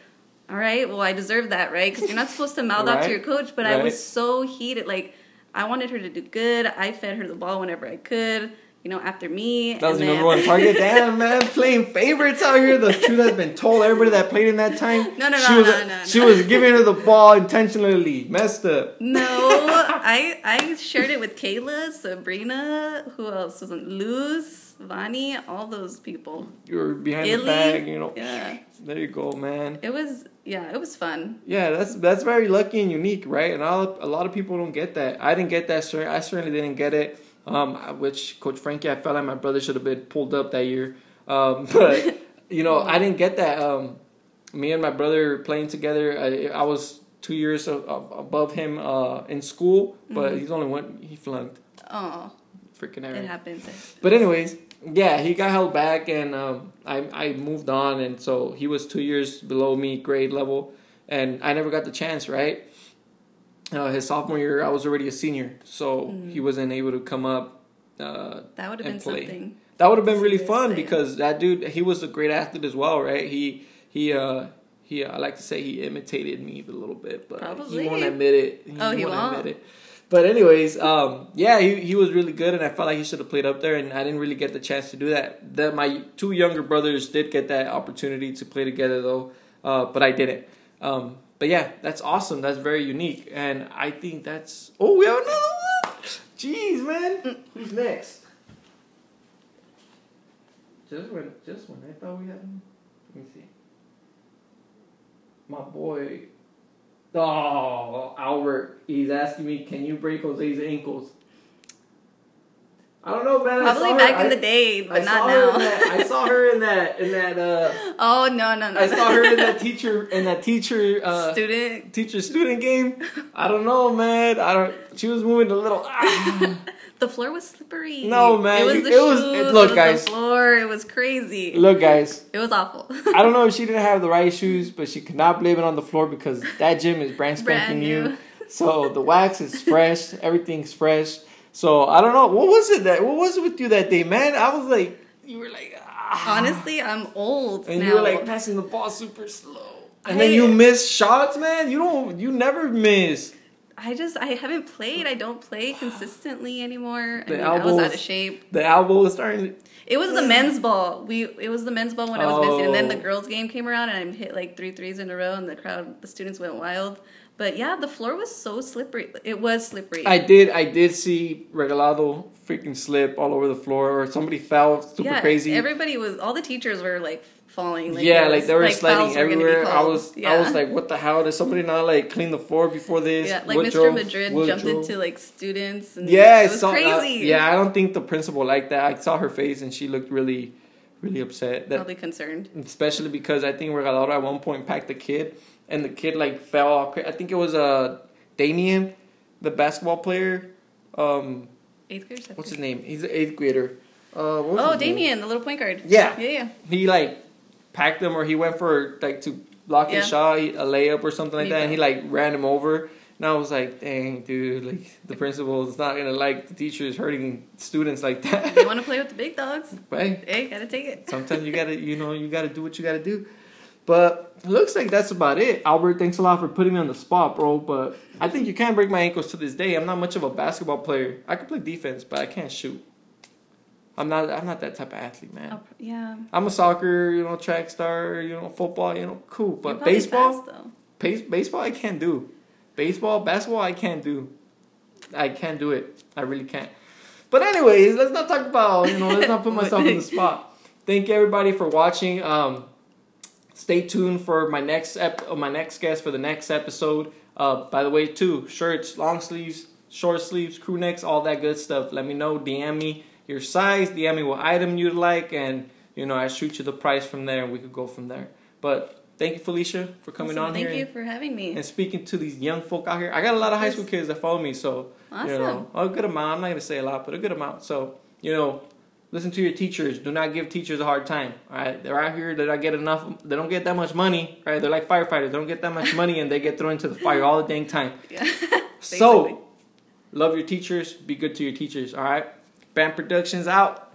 all right, well, I deserve that, right? Because you're not supposed to mouth off to your coach. But I was so heated. Like, I wanted her to do good. I fed her the ball whenever I could, you know, after me. That was then- number one target. Damn, man, playing favorites out here. The truth has been told. Everybody that played in that time. No, no, she no, was, no, no, She no. was giving her the ball intentionally. Messed up. No, I I shared it with Kayla, Sabrina, who else wasn't Luz, Vani, all those people. You were behind the bag. You know. yeah. There you go, man. It was yeah, it was fun. Yeah, that's that's very lucky and unique, right? And all, a lot of people don't get that. I didn't get that. I certainly didn't get it. Um, which Coach Frankie, I felt like my brother should have been pulled up that year. Um, but you know, I didn't get that. Um, me and my brother playing together. I, I was two years of, of, above him uh, in school, but he's only one. He flunked. Oh, Freaking it happens. But anyways, yeah, he got held back, and um, I I moved on, and so he was two years below me grade level, and I never got the chance. Right, uh, his sophomore year, I was already a senior, so he wasn't able to come up. Uh, That would have been play. something. that would have been really fun because that dude, he was a great athlete as well, right? He he uh he I like to say he imitated me a little bit, but Probably. he won't admit it. Oh, he won't? admit it. But anyways, um, yeah, he, he was really good, and I felt like he should have played up there, and I didn't really get the chance to do that. That my two younger brothers did get that opportunity to play together, though. uh, but I didn't. Um, but yeah, that's awesome. That's very unique, and I think that's. Oh, we have another one. Jeez, man. Who's next? Just when, just when I thought we had him. Let me see. My boy. Oh, Albert. He's asking me, can you break Jose's ankles? I don't know, man. Probably saw her- back in I- the day, but I not now. that- I saw her in that in that. Uh, oh no no no! I saw her in that teacher in that teacher uh, student. teacher student game. I don't know, man. I don't. She was moving a little. ah. The floor was slippery. No, man, It was you- the it was- shoes. it- It, look, was guys. The floor. It was crazy. Look, guys. It was awful. I don't know if she didn't have the right shoes, but she could not blame it on the floor because that gym is brand Brand spanking new. new. So the wax is fresh, everything's fresh. So I don't know what was it that what was it with you that day, man? I was like, you were like, ah. Honestly, I'm old and now. you were like passing the ball super slow, and I- then you miss shots, man. You don't, you never miss. I just I haven't played. I don't play consistently anymore. I, The mean, I was out of shape. The elbow was starting. to... It was the men's ball. We it was the men's ball when I was missing, and then the Oh. girls' game came around, and I hit like three threes in a row, and the crowd, the students went wild. But yeah, the floor was so slippery. It was slippery. I did, I did see Regalado freaking slip all over the floor, or somebody fell super yeah, crazy. Everybody was. All the teachers were like falling. Like, yeah, it like they were like, sliding everywhere. I was, I was like, what the hell? Did somebody not like clean the floor before this? Yeah, like What Mr. drove- Madrid what jumped drove? into like students, and Yeah, it was saw. uh, crazy. yeah, I don't think the principal liked that. I saw her face and she looked really, really upset. That probably concerned. especially because I think Regalado at one point packed the kid, and the kid like fell. Off. I think it was uh, Damien, the basketball player. Um, Eighth grade. seventh what's his name? He's an eighth grader. Uh, what was Oh, his name? Damien, the little point guard. Yeah. yeah, yeah. he like packed him or he went for like to block his Yeah. shot, a layup or something like He that, and he like ran him over. And I was like, dang, dude, like the principal is not gonna like the teachers hurting students like that. They want to play with the big dogs. but hey, gotta take it. sometimes you gotta, you know, you gotta do what you gotta do. But it looks like that's about it. Albert, thanks a lot for putting me on the spot, bro. But I think you can't break my ankles to this day. I'm not much of a basketball player. I can play defense, but I can't shoot. I'm not. I'm not that type of athlete, man. Oh, yeah. I'm a soccer, you know, track star, you know, football, you know, cool. But baseball, fast, though. base, baseball, I can't do. Baseball, basketball, I can't do. I can't do it. I really can't. But anyways, let's not talk about you know. Let's not put myself in the spot. Thank you everybody for watching. Um, stay tuned for my next ep- uh, my next guest for the next episode. Uh, by the way, too, shirts, long sleeves, short sleeves, crew necks, all that good stuff. Let me know. DM me your size. DM me what item you'd like, and you know I shoot you the price from there, and we could go from there. But thank you, Felicia, for coming Awesome. on Thank here you and, for having me. and speaking to these young folk out here. I got a lot of high school kids that follow me, so you Awesome. know a good amount. I'm not gonna say a lot, but a good amount. So you know. Listen to your teachers. Do not give teachers a hard time. All right, they're out here. They don't get enough. They don't get that much money. Right, they're like firefighters. They don't get that much money, and they get thrown into the fire all the dang time. Yeah. So, love your teachers. Be good to your teachers. All right. Bam Productions out.